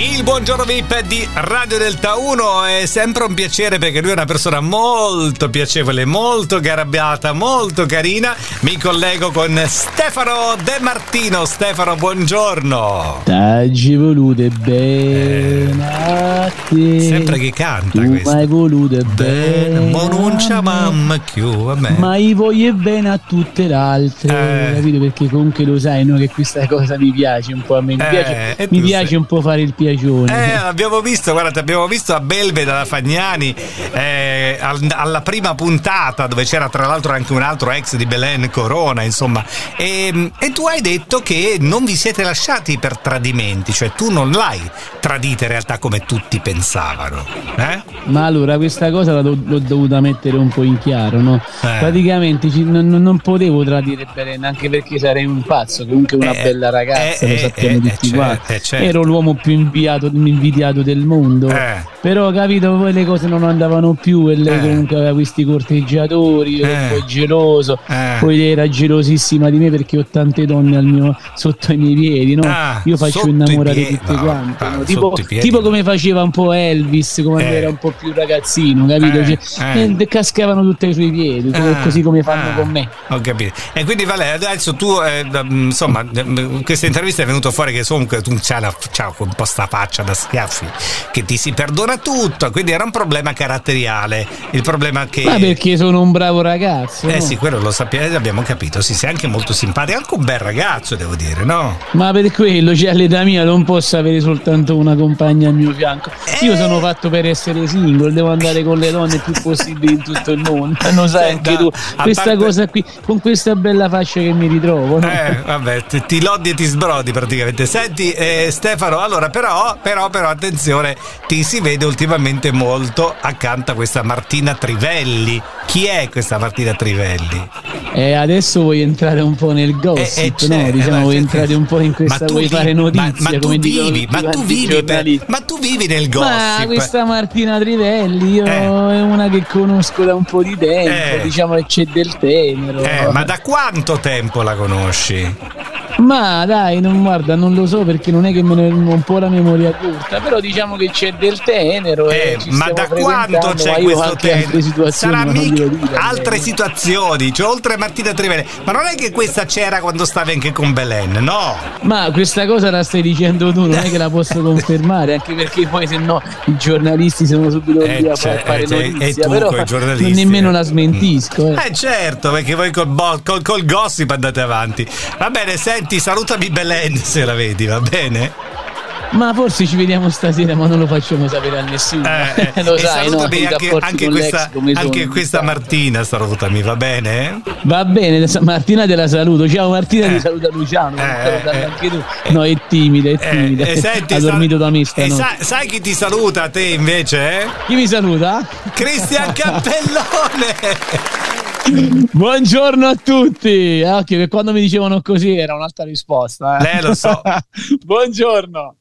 Il buongiorno VIP di Radio Delta 1 è sempre un piacere perché lui è una persona molto piacevole, molto garabbiata, molto carina. Mi collego con Stefano De Martino. Stefano, buongiorno. T'hai volute bene a te. Sempre che canta tu questo. hai volute bene. Ma non c'è a me. mamma più, vabbè. Ma io voglio bene a tutte le altre, Eh. capito? Perché comunque lo sai, no? Che questa cosa mi piace un po' a me. Mi Eh, piace, mi piace un po' fare il piacione. Eh, abbiamo visto, guarda, abbiamo visto a Belve dalla Fagnani eh, al- alla prima puntata dove c'era tra l'altro anche un altro ex di Belen Corona, insomma. E, e tu hai detto che non vi siete lasciati per tradimenti, cioè tu non l'hai tradita in realtà come tutti pensavano. Eh? Ma allora questa cosa la do- l'ho dovuta mettere un po' in chiaro, no? Eh. Praticamente ci- non, non- potevo tradire Belen anche perché sarei un pazzo, comunque una Eh, bella ragazza, eh, lo eh, sappiamo eh, tutti eh, qua. certo, certo. Ero l'uomo più inviato, invidiato del mondo. Eh. Però capito, poi le cose non andavano più e lei comunque aveva questi corteggiatori, io ero un po' geloso. Eh. Poi lei era gelosissima di me perché ho tante donne al mio- sotto i miei piedi, no? Ah, io faccio innamorare tutte quante. no? Tipo, i piedi. tipo come faceva un po' Elvis quando Eh. era un po' più ragazzino, capito? Eh, Cioè, eh. eh, cascavano tutte ai suoi piedi, Ah, così come fanno ah, con me. Ho capito. E quindi Vale, adesso tu, eh, mm, insomma, in questa intervista è venuto fuori che comunque tu c'hai, la, c'hai un po' sta faccia da schiaffi, che ti si perdona tutto, quindi era un problema caratteriale. Il problema che... Ma perché sono un bravo ragazzo? Eh no? sì, quello lo sappiamo, abbiamo capito, sì, sei anche molto simpatico, anche un bel ragazzo devo dire, no? Ma per quello, cioè all'età mia non posso avere soltanto una compagna al mio fianco. Io Eh. sono fatto per essere single, devo andare con le donne più possibili in tutto il mondo. Lo sai anche tu. Questa parte- cosa qui, con questa bella faccia che mi ritrovo, no? Eh, vabbè, ti, ti lodi e ti sbrodi praticamente. Senti, eh, Stefano, allora però, però, però, attenzione, ti si vede ultimamente molto accanto a questa Martina Trivelli. Chi è questa Martina Trivelli? E adesso vuoi entrare un po' nel gossip, Eh, eh, no? cioè, Diciamo, ma- vuoi entrare un po' in ma questa, tu vuoi vi- fare ma- notizia, ma, tu come dicono vivi, ma tu vivi, giornalisti. ma tu vivi nel Ma gossip. questa Martina Trivelli io Eh. è una che conosco da un po' di tempo, Eh. diciamo che c'è del tenero. Eh, ma da quanto tempo la conosci? Ma dai, non, guarda, non lo so perché non è che me ne ho un po' la memoria corta, però diciamo che c'è del tenero. Eh, ma da quanto c'è questo situazioni Sarà mica altre eh. situazioni, cioè oltre a Martina Trivelli. Ma non è che questa c'era quando stavi anche con Belen, no? Ma questa cosa la stai dicendo tu, non è che la posso confermare, anche perché poi se no i giornalisti sono subito Eh, lì a cioè, fa- fare eh, cioè, e notizia, tu però nemmeno eh. la smentisco. eh. Eh certo, perché voi col, col- col gossip andate avanti. Va bene, senti, salutami Belen se la vedi, va bene? Ma forse ci vediamo stasera, ma non lo facciamo sapere a nessuno. Eh, eh, lo e sai, no? anche, anche questa, anche questa. Martina, salutami, va bene? Va bene, Martina te la saluto. Ciao Martina, Eh. ti saluta Luciano. Eh, lo eh, eh. anche tu. No, è timida, è timida. e senti, ha dormito da me stanotte. sa- sai chi ti saluta te invece? Eh? Chi mi saluta? Cristian Cappellone! Buongiorno a tutti. Ah, Occhio che quando mi dicevano così era un'altra risposta. eh. Eh, lo so. Buongiorno.